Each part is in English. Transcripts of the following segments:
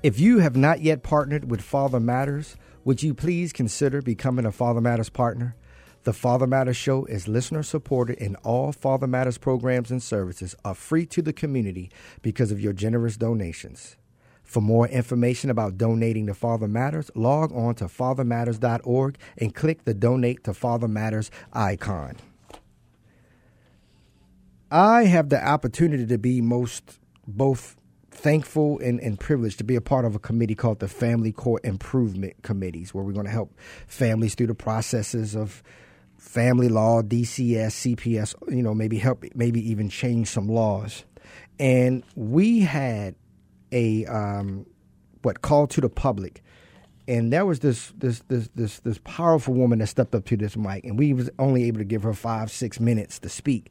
If you have not yet partnered with Father Matters, would you please consider becoming a Father Matters partner? The Father Matters Show is listener supported, and all Father Matters programs and services are free to the community because of your generous donations. For more information about donating to Father Matters, log on to fathermatters.org and click the Donate to Father Matters icon. I have the opportunity to be most both thankful and, and privileged to be a part of a committee called the Family Court Improvement Committees, where we're going to help families through the processes of family law, DCS, CPS, you know, maybe help, maybe even change some laws. And we had a um, what call to the public, and there was this this this this this powerful woman that stepped up to this mic, and we was only able to give her five six minutes to speak.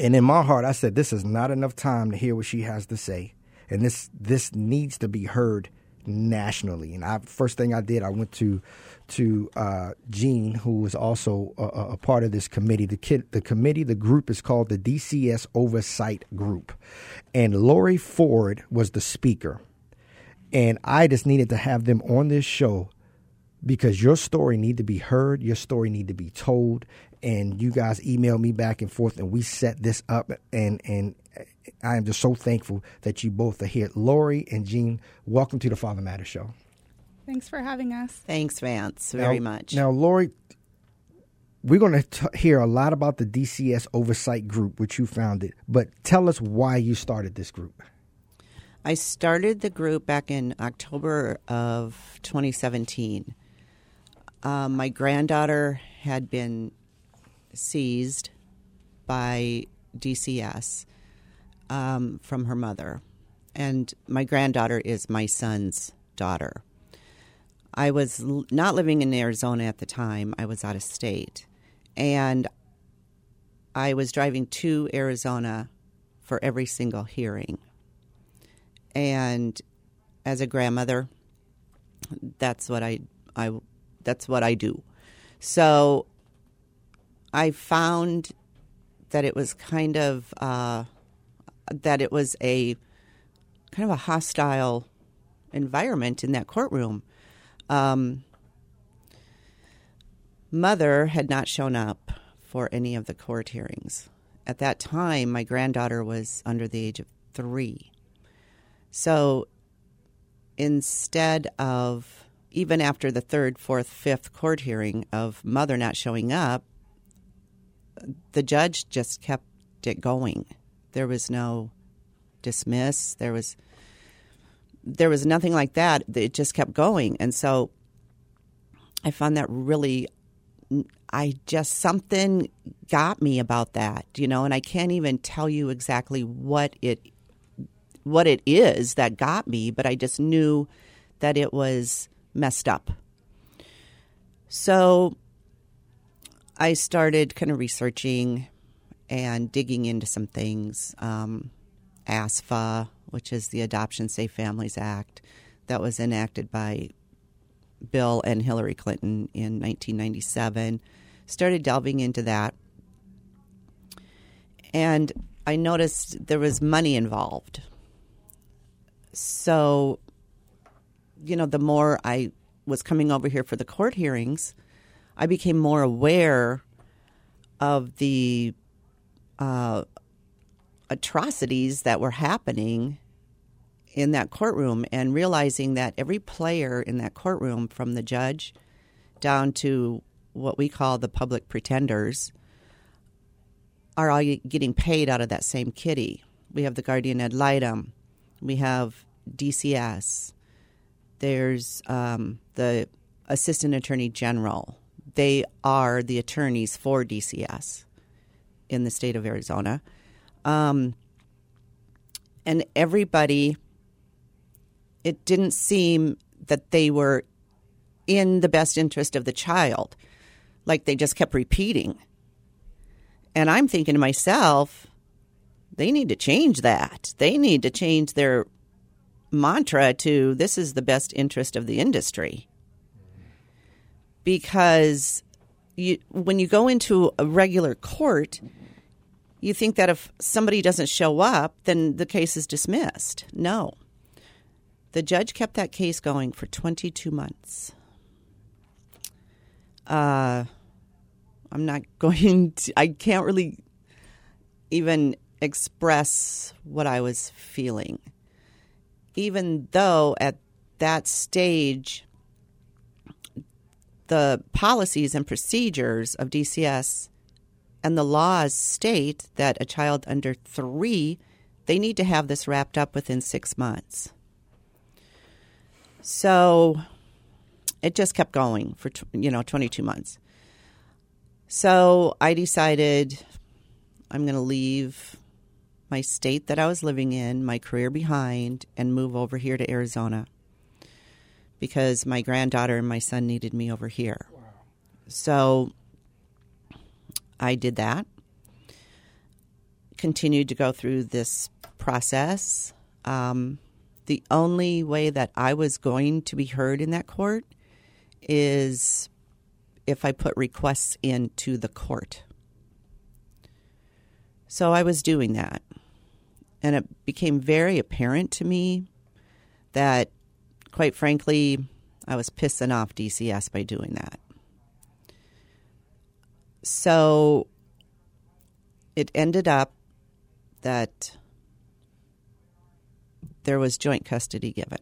And in my heart, I said, "This is not enough time to hear what she has to say, and this this needs to be heard nationally." And I first thing I did, I went to to uh, Jean, who was also a, a, part of this committee. The kid, the committee, the group is called the DCS Oversight Group, and Lori Ford was the speaker. And I just needed to have them on this show because your story need to be heard, your story need to be told, and you guys emailed me back and forth, and we set this up, and and I am just so thankful that you both are here. Lori and Jean, welcome to the Father Matter Show. Thanks for having us. Thanks, Vance, very now, much. Now, Lori, we're going to hear a lot about the DCS Oversight Group, which you founded, but tell us why you started this group. I started the group back in October of 2017. Um, my granddaughter had been seized by DCS um, from her mother, and my granddaughter is my son's daughter. I was l- not living in Arizona at the time, I was out of state. And I was driving to Arizona for every single hearing. And as a grandmother, that's what I, I that's what I do. So I found that it was kind of uh, that it was a kind of a hostile environment in that courtroom. Um, mother had not shown up for any of the court hearings. At that time, my granddaughter was under the age of three. So instead of, even after the third, fourth, fifth court hearing of mother not showing up, the judge just kept it going. There was no dismiss. There was there was nothing like that. It just kept going, and so I found that really. I just something got me about that, you know, and I can't even tell you exactly what it what it is that got me, but I just knew that it was messed up. So I started kind of researching and digging into some things. Um, ASFA, which is the Adoption Safe Families Act, that was enacted by Bill and Hillary Clinton in 1997. Started delving into that. And I noticed there was money involved. So, you know, the more I was coming over here for the court hearings, I became more aware of the uh, atrocities that were happening in that courtroom and realizing that every player in that courtroom, from the judge down to what we call the public pretenders, are all getting paid out of that same kitty. We have the guardian ad litem, we have DCS, there's um, the assistant attorney general. They are the attorneys for DCS in the state of Arizona. Um, and everybody, it didn't seem that they were in the best interest of the child. Like they just kept repeating. And I'm thinking to myself, they need to change that. They need to change their mantra to this is the best interest of the industry. Because you, when you go into a regular court, you think that if somebody doesn't show up, then the case is dismissed. No. The judge kept that case going for 22 months. Uh, I'm not going to, I can't really even express what I was feeling. Even though at that stage, the policies and procedures of DCS and the laws state that a child under three, they need to have this wrapped up within six months. So it just kept going for you know 22 months. So I decided I'm going to leave my state that I was living in, my career behind, and move over here to Arizona because my granddaughter and my son needed me over here. Wow. So I did that. Continued to go through this process. Um, the only way that I was going to be heard in that court is if I put requests into the court. So I was doing that. And it became very apparent to me that, quite frankly, I was pissing off DCS by doing that. So it ended up that there was joint custody given.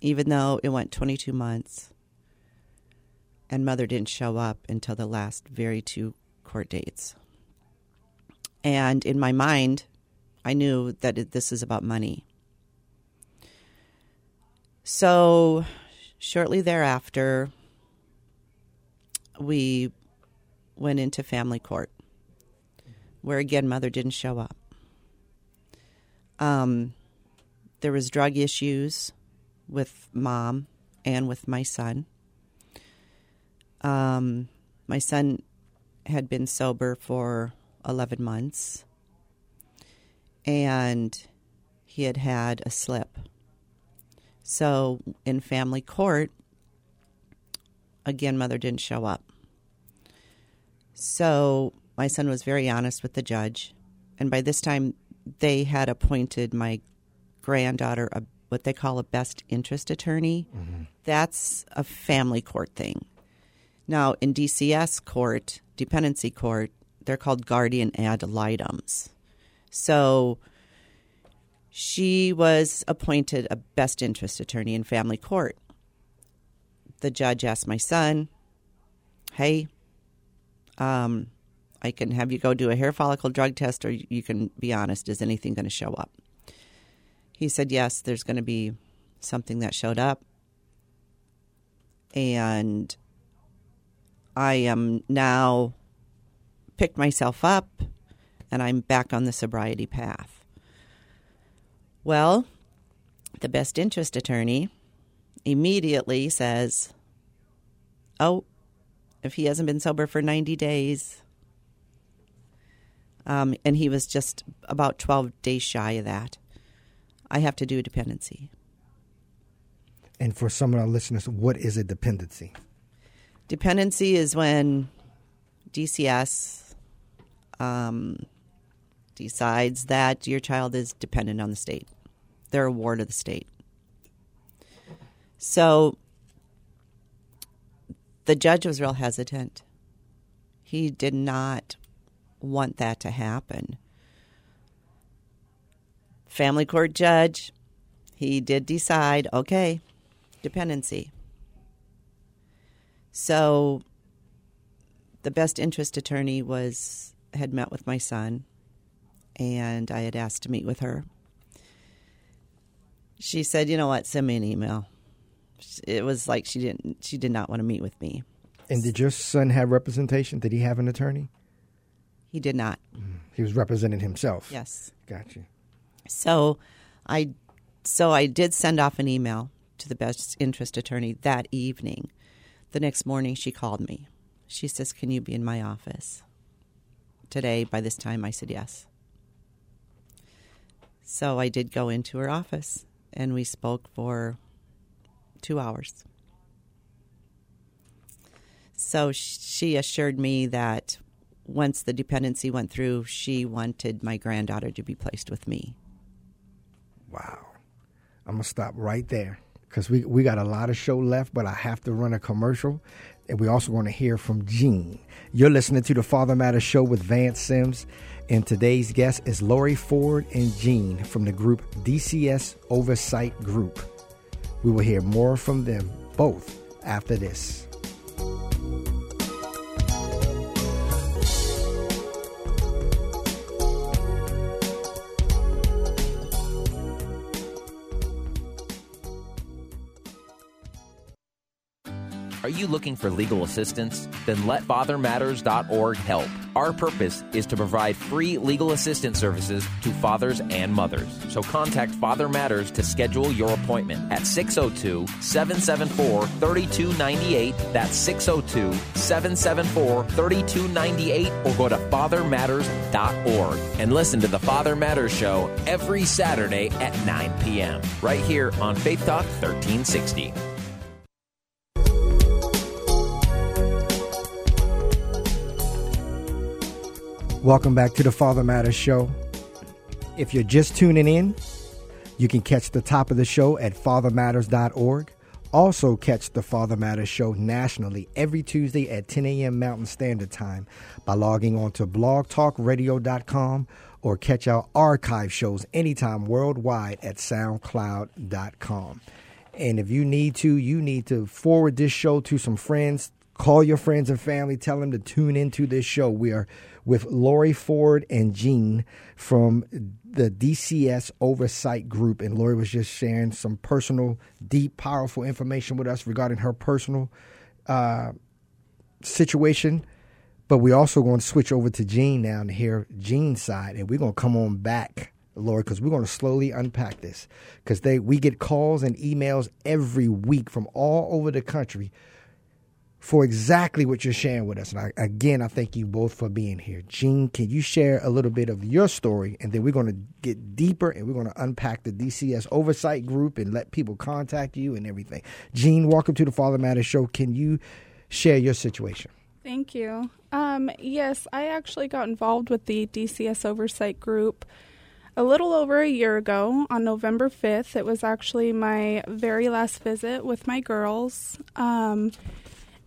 Even though it went 22 months and mother didn't show up until the last very two court dates. And in my mind, I knew that this is about money. So, shortly thereafter, we went into family court, where again, mother didn't show up. Um, there was drug issues with mom and with my son. Um, my son had been sober for 11 months and he had had a slip. So in family court, again, mother didn't show up. So my son was very honest with the judge. And by this time, they had appointed my granddaughter a, what they call a best interest attorney. Mm-hmm. That's a family court thing. Now, in DCS court, dependency court, they're called guardian ad litems. So she was appointed a best interest attorney in family court. The judge asked my son, Hey, um, I can have you go do a hair follicle drug test, or you can be honest. Is anything going to show up? He said, Yes, there's going to be something that showed up. And I am now picked myself up and I'm back on the sobriety path. Well, the best interest attorney immediately says, Oh, if he hasn't been sober for 90 days, um, and he was just about 12 days shy of that, I have to do a dependency. And for some of our listeners, what is a dependency? Dependency is when DCS um, decides that your child is dependent on the state. They're a ward of the state. So the judge was real hesitant. He did not want that to happen. Family court judge, he did decide okay, dependency. So the best interest attorney was had met with my son and I had asked to meet with her. She said, "You know what? Send me an email." It was like she didn't she did not want to meet with me. And did your son have representation? Did he have an attorney? He did not. He was representing himself. Yes. Gotcha. So I so I did send off an email to the best interest attorney that evening. The next morning she called me. She says, "Can you be in my office?" Today by this time I said yes. So I did go into her office and we spoke for 2 hours. So she assured me that once the dependency went through, she wanted my granddaughter to be placed with me. Wow. I'm going to stop right there because we, we got a lot of show left, but I have to run a commercial. And we also want to hear from Gene. You're listening to the Father Matters Show with Vance Sims. And today's guest is Lori Ford and Jean from the group DCS Oversight Group. We will hear more from them both after this. Are you looking for legal assistance? Then let FatherMatters.org help. Our purpose is to provide free legal assistance services to fathers and mothers. So contact Father Matters to schedule your appointment at 602 774 3298. That's 602 774 3298 or go to FatherMatters.org and listen to the Father Matters Show every Saturday at 9 p.m. right here on Faith Talk 1360. Welcome back to the Father Matters Show. If you're just tuning in, you can catch the top of the show at fathermatters.org. Also, catch the Father Matters Show nationally every Tuesday at 10 a.m. Mountain Standard Time by logging on to blogtalkradio.com or catch our archive shows anytime worldwide at soundcloud.com. And if you need to, you need to forward this show to some friends. Call your friends and family. Tell them to tune into this show. We are with Lori Ford and Gene from the DCS Oversight Group. And Lori was just sharing some personal, deep, powerful information with us regarding her personal uh, situation. But we're also going to switch over to Gene now to hear Gene's side, and we're going to come on back, Lori, because we're going to slowly unpack this. Because they we get calls and emails every week from all over the country for exactly what you're sharing with us. And I, again, I thank you both for being here. Gene, can you share a little bit of your story? And then we're going to get deeper and we're going to unpack the DCS oversight group and let people contact you and everything. Gene, welcome to the Father Matters Show. Can you share your situation? Thank you. Um, yes, I actually got involved with the DCS oversight group a little over a year ago on November 5th. It was actually my very last visit with my girls. Um,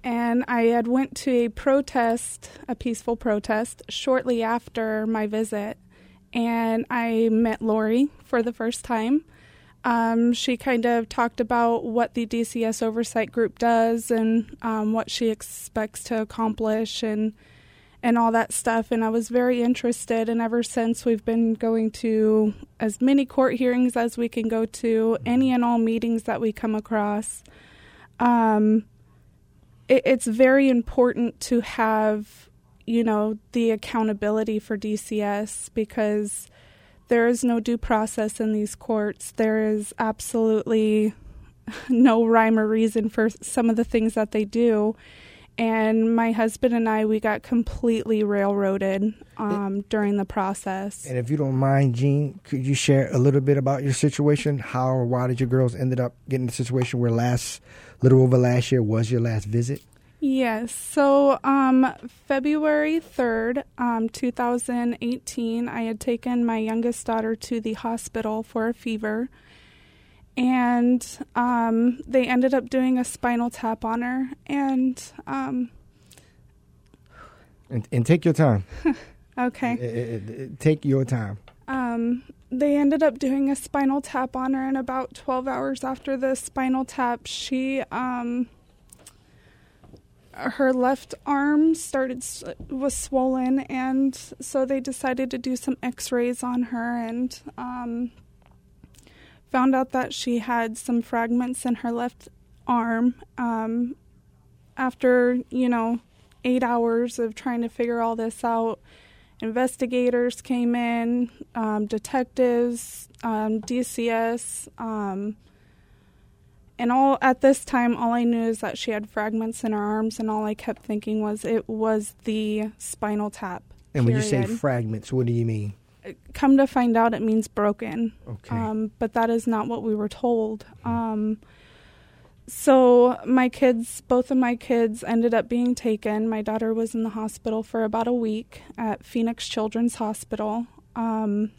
and I had went to a protest, a peaceful protest, shortly after my visit, and I met Lori for the first time. Um, she kind of talked about what the DCS oversight group does and um, what she expects to accomplish and and all that stuff. And I was very interested. And ever since, we've been going to as many court hearings as we can go to, any and all meetings that we come across. Um, it, it's very important to have, you know, the accountability for DCS because there is no due process in these courts. There is absolutely no rhyme or reason for some of the things that they do. And my husband and I, we got completely railroaded um, during the process. And if you don't mind, Gene, could you share a little bit about your situation? How or why did your girls ended up getting the situation where last little over last year was your last visit? Yes. So, um, February 3rd, um, 2018, I had taken my youngest daughter to the hospital for a fever. And um, they ended up doing a spinal tap on her. And, um, and, and take your time. okay. It, it, it, take your time. Um, they ended up doing a spinal tap on her, and about 12 hours after the spinal tap, she um, her left arm started was swollen, and so they decided to do some X-rays on her, and um, found out that she had some fragments in her left arm. Um, after you know eight hours of trying to figure all this out, investigators came in, um, detectives, um, DCS, um, and all at this time, all I knew is that she had fragments in her arms, and all I kept thinking was it was the spinal tap. And when you say fragments, what do you mean? Come to find out, it means broken. Okay. Um, but that is not what we were told. Um, so my kids, both of my kids, ended up being taken. My daughter was in the hospital for about a week at Phoenix Children's Hospital. Um,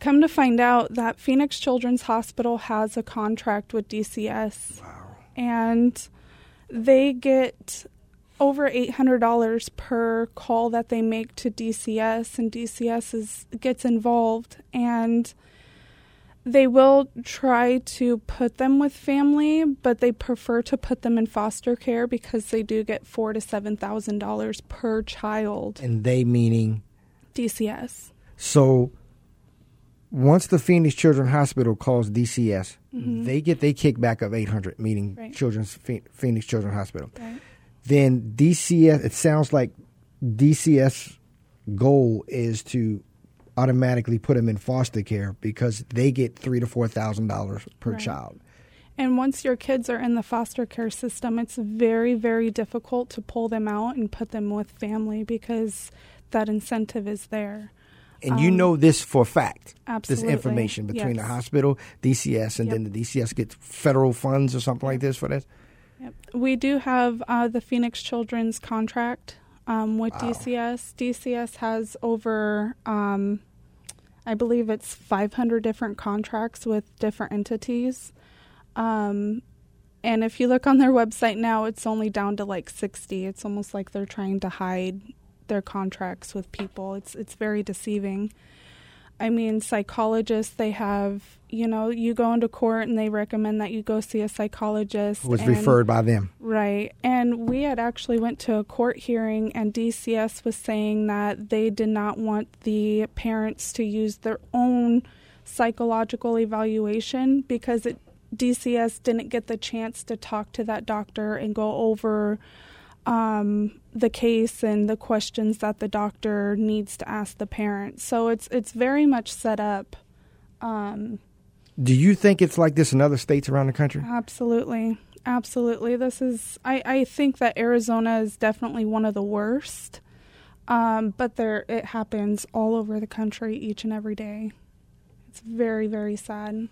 come to find out that Phoenix Children's Hospital has a contract with DCS, wow. and they get over $800 per call that they make to DCS and DCS is gets involved and they will try to put them with family, but they prefer to put them in foster care because they do get four to seven thousand dollars per child. And they meaning DCS. so. Once the Phoenix Children's Hospital calls DCS, mm-hmm. they get their kickback of eight hundred, meaning Right. Children's Phoenix Children's Hospital. Right. Then DCS, it sounds like DCS goal is to automatically put them in foster care because they get three to four thousand dollars per Right. child. And once your kids are in the foster care system, it's very, very difficult to pull them out and put them with family because that incentive is there. And you know this for a fact. Um, Absolutely. This information between the hospital, DCS, and Yep. then the DCS gets federal funds or something like this for this. Yep. We do have uh, the Phoenix Children's contract um, with Wow. DCS. DCS has over, um, I believe it's 500 different contracts with different entities. Um, and if you look on their website now, it's only down to like 60. It's almost like they're trying to hide their contracts with people. It's it's very deceiving. I mean, psychologists, they have, you know, you go into court and they recommend that you go see a psychologist. It Was and- referred by them. Right. And we had actually went to a court hearing and DCS was saying that they did not want the parents to use their own psychological evaluation because it DCS didn't get the chance to talk to that doctor and go over um, the case and the questions that the doctor needs to ask the parent. So it's it's very much set up. Um, Do you think it's like this in other states around the country? Absolutely. Absolutely. This is I, I think that Arizona is definitely one of the worst. Um, but there it happens all over the country each and every day. It's very, very sad.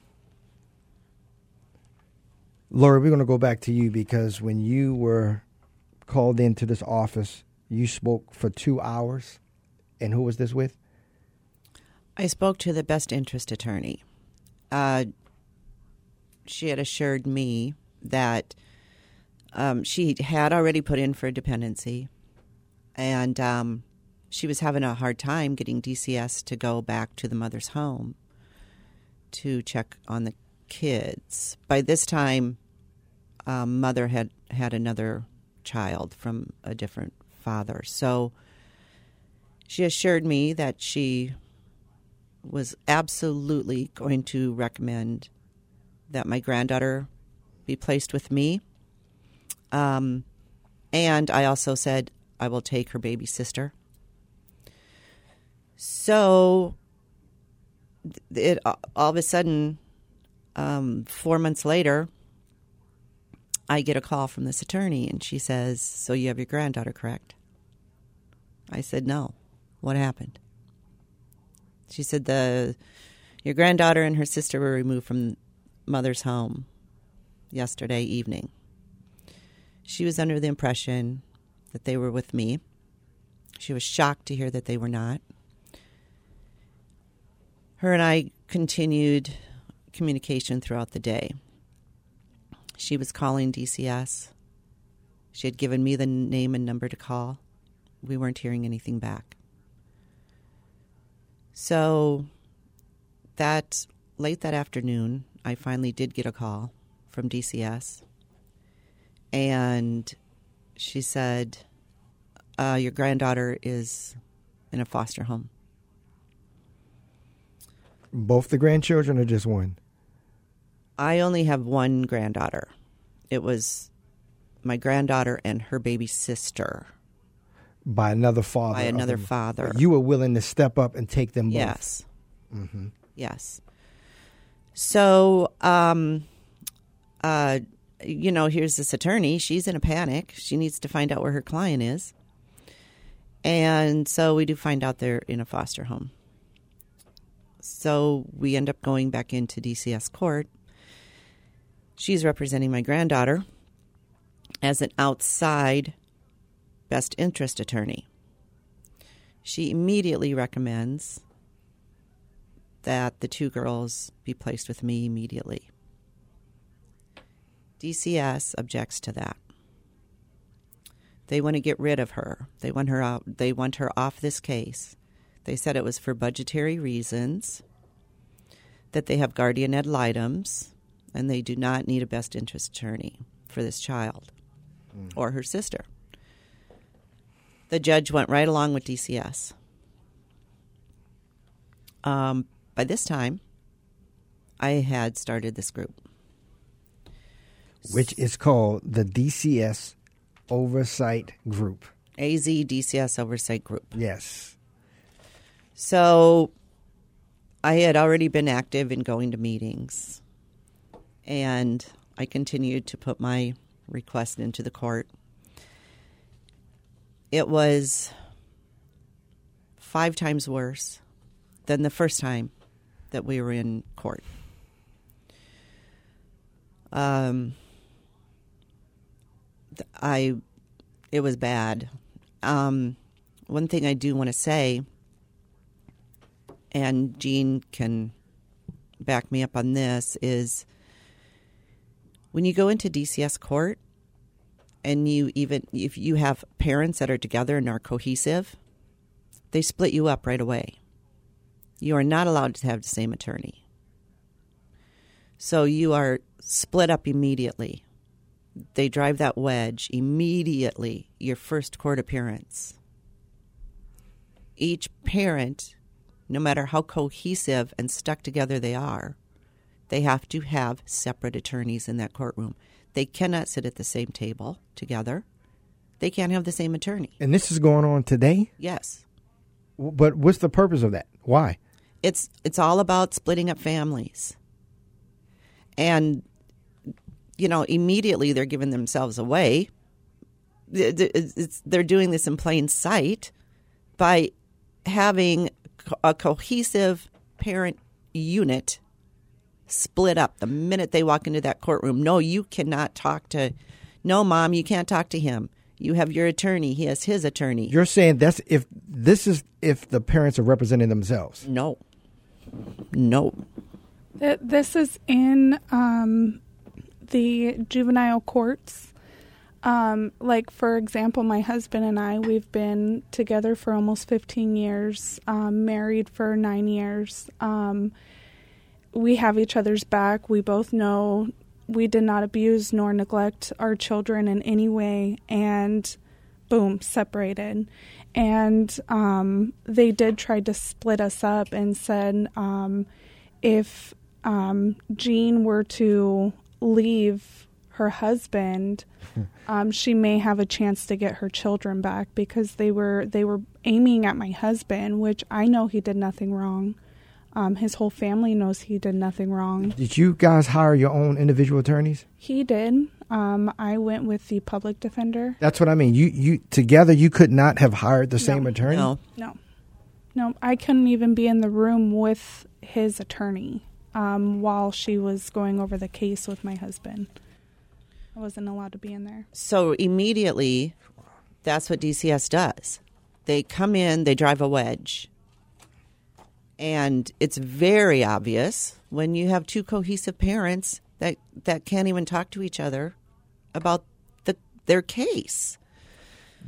Laura, we're going to go back to you because when you were called into this office, you spoke for two hours. And who was this with? I spoke to the best interest attorney. Uh, she had assured me that um, she had already put in for a dependency, and um, she was having a hard time getting DCS to go back to the mother's home to check on the kids. By this time, um, mother had had another child from a different father, so she assured me that she was absolutely going to recommend that my granddaughter be placed with me. Um, and I also said I will take her baby sister. So it all of a sudden, um, four months later, I get a call from this attorney, and she says, "So you have your granddaughter, correct?" I said, "No. What happened?" She said the your granddaughter and her sister were removed from mother's home yesterday evening. She was under the impression that they were with me. She was shocked to hear that they were not. Her and I continued communication throughout the day. She was calling DCS. She had given me the name and number to call. We weren't hearing anything back. So that late that afternoon, I finally did get a call from DCS. And she said, uh, Your granddaughter is in a foster home. Both the grandchildren or just one? I only have one granddaughter. It was my granddaughter and her baby sister. by another father. by another them. father. You were willing to step up and take them both. Yes. Yes. So, um, uh, you know, here's this attorney. She's in a panic. She needs to find out where her client is. And so we do find out they're in a foster home. So we end up going back into DCS court. She's representing my granddaughter as an outside best interest attorney. She immediately recommends that the two girls be placed with me immediately. DCS objects to that. They want to get rid of her. They want her out. They want her off this case. They said it was for budgetary reasons. That they have guardian ad litems, and they do not need a best interest attorney for this child or her sister. The judge went right along with DCS. Um, by this time, I had started this group. Which is called the DCS Oversight Group. AZ DCS Oversight Group. Yes. So I had already been active in going to meetings, and I continued to put my request into the court. It was five times worse than the first time that we were in court. Um, I, it was bad. Um, one thing I do want to say and Jean can back me up on this, is when you go into DCS court and you even, if you have parents that are together and are cohesive, they split you up right away. You are not allowed to have the same attorney. So you are split up immediately. They drive that wedge immediately, your first court appearance. Each parent no matter how cohesive and stuck together they are, they have to have separate attorneys in that courtroom. They cannot sit at the same table together. They can't have the same attorney. And this is going on today? Yes. But what's the purpose of that? Why? It's it's all about splitting up families. And you know, immediately they're giving themselves away. Th- th- it's- They're doing this in plain sight by having a cohesive parent unit split up the minute they walk into that courtroom. No, you cannot talk to, no, mom, you can't talk to him. You have your attorney. He has his attorney. You're saying that's if this is if the parents are representing themselves. no, no. Th- This is in um, the juvenile courts. Um, like, for example, my husband and I, we've been together for almost 15 years, um, married for nine years. We have each other's back. We both know we did not abuse nor neglect our children in any way. And boom, separated. And um, they did try to split us up and said um, if um, Jean were to leave her husband, um, she may have a chance to get her children back because they were they were aiming at my husband, which I know he did nothing wrong. Um, his whole family knows he did nothing wrong. Did you guys hire your own individual attorneys? He did. Um, I went with the public defender. That's what I mean. You you together you could not have hired the same attorney. No. No, no, I couldn't even be in the room with his attorney um, while she was going over the case with my husband. I wasn't allowed to be in there. So immediately, that's what DCS does. They come in, they drive a wedge. And it's very obvious when you have two cohesive parents that, that can't even talk to each other about the, their case.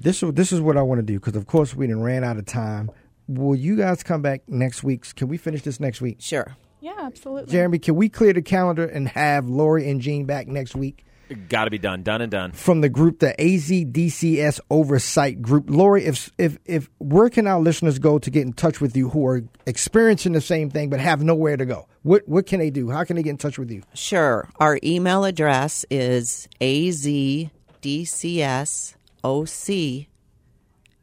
This is this is what I want to do because of course we done ran out of time. Will you guys come back next week? Can we finish this next week? Sure. Yeah, absolutely. Jeremy, can we clear the calendar and have Lori and Jean back next week Got to be done. Done and done. from the group, the AZDCS Oversight Group? Lori, if if if where can our listeners go to get in touch with you who are experiencing the same thing but have nowhere to go? What what can they do? How can they get in touch with you? Sure. Our email address is azdcsoc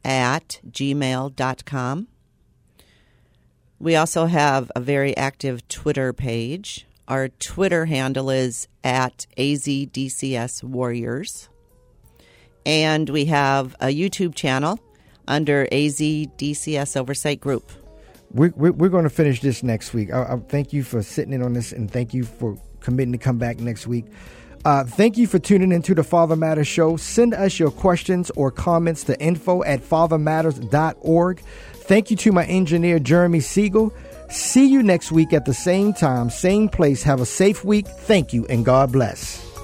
at gmail.com. We also have a very active Twitter page. Our Twitter handle is at AZDCS Warriors. And we have a YouTube channel under AZDCS Oversight Group. We're, we're, we're going to finish this next week. I, I thank you for sitting in on this and thank you for committing to come back next week. Uh, thank you for tuning into the Father Matters show. Send us your questions or comments to info at fathermatters.org. Thank you to my engineer, Jeremy Siegel. See you next week at the same time, same place. Have a safe week. Thank you and God bless.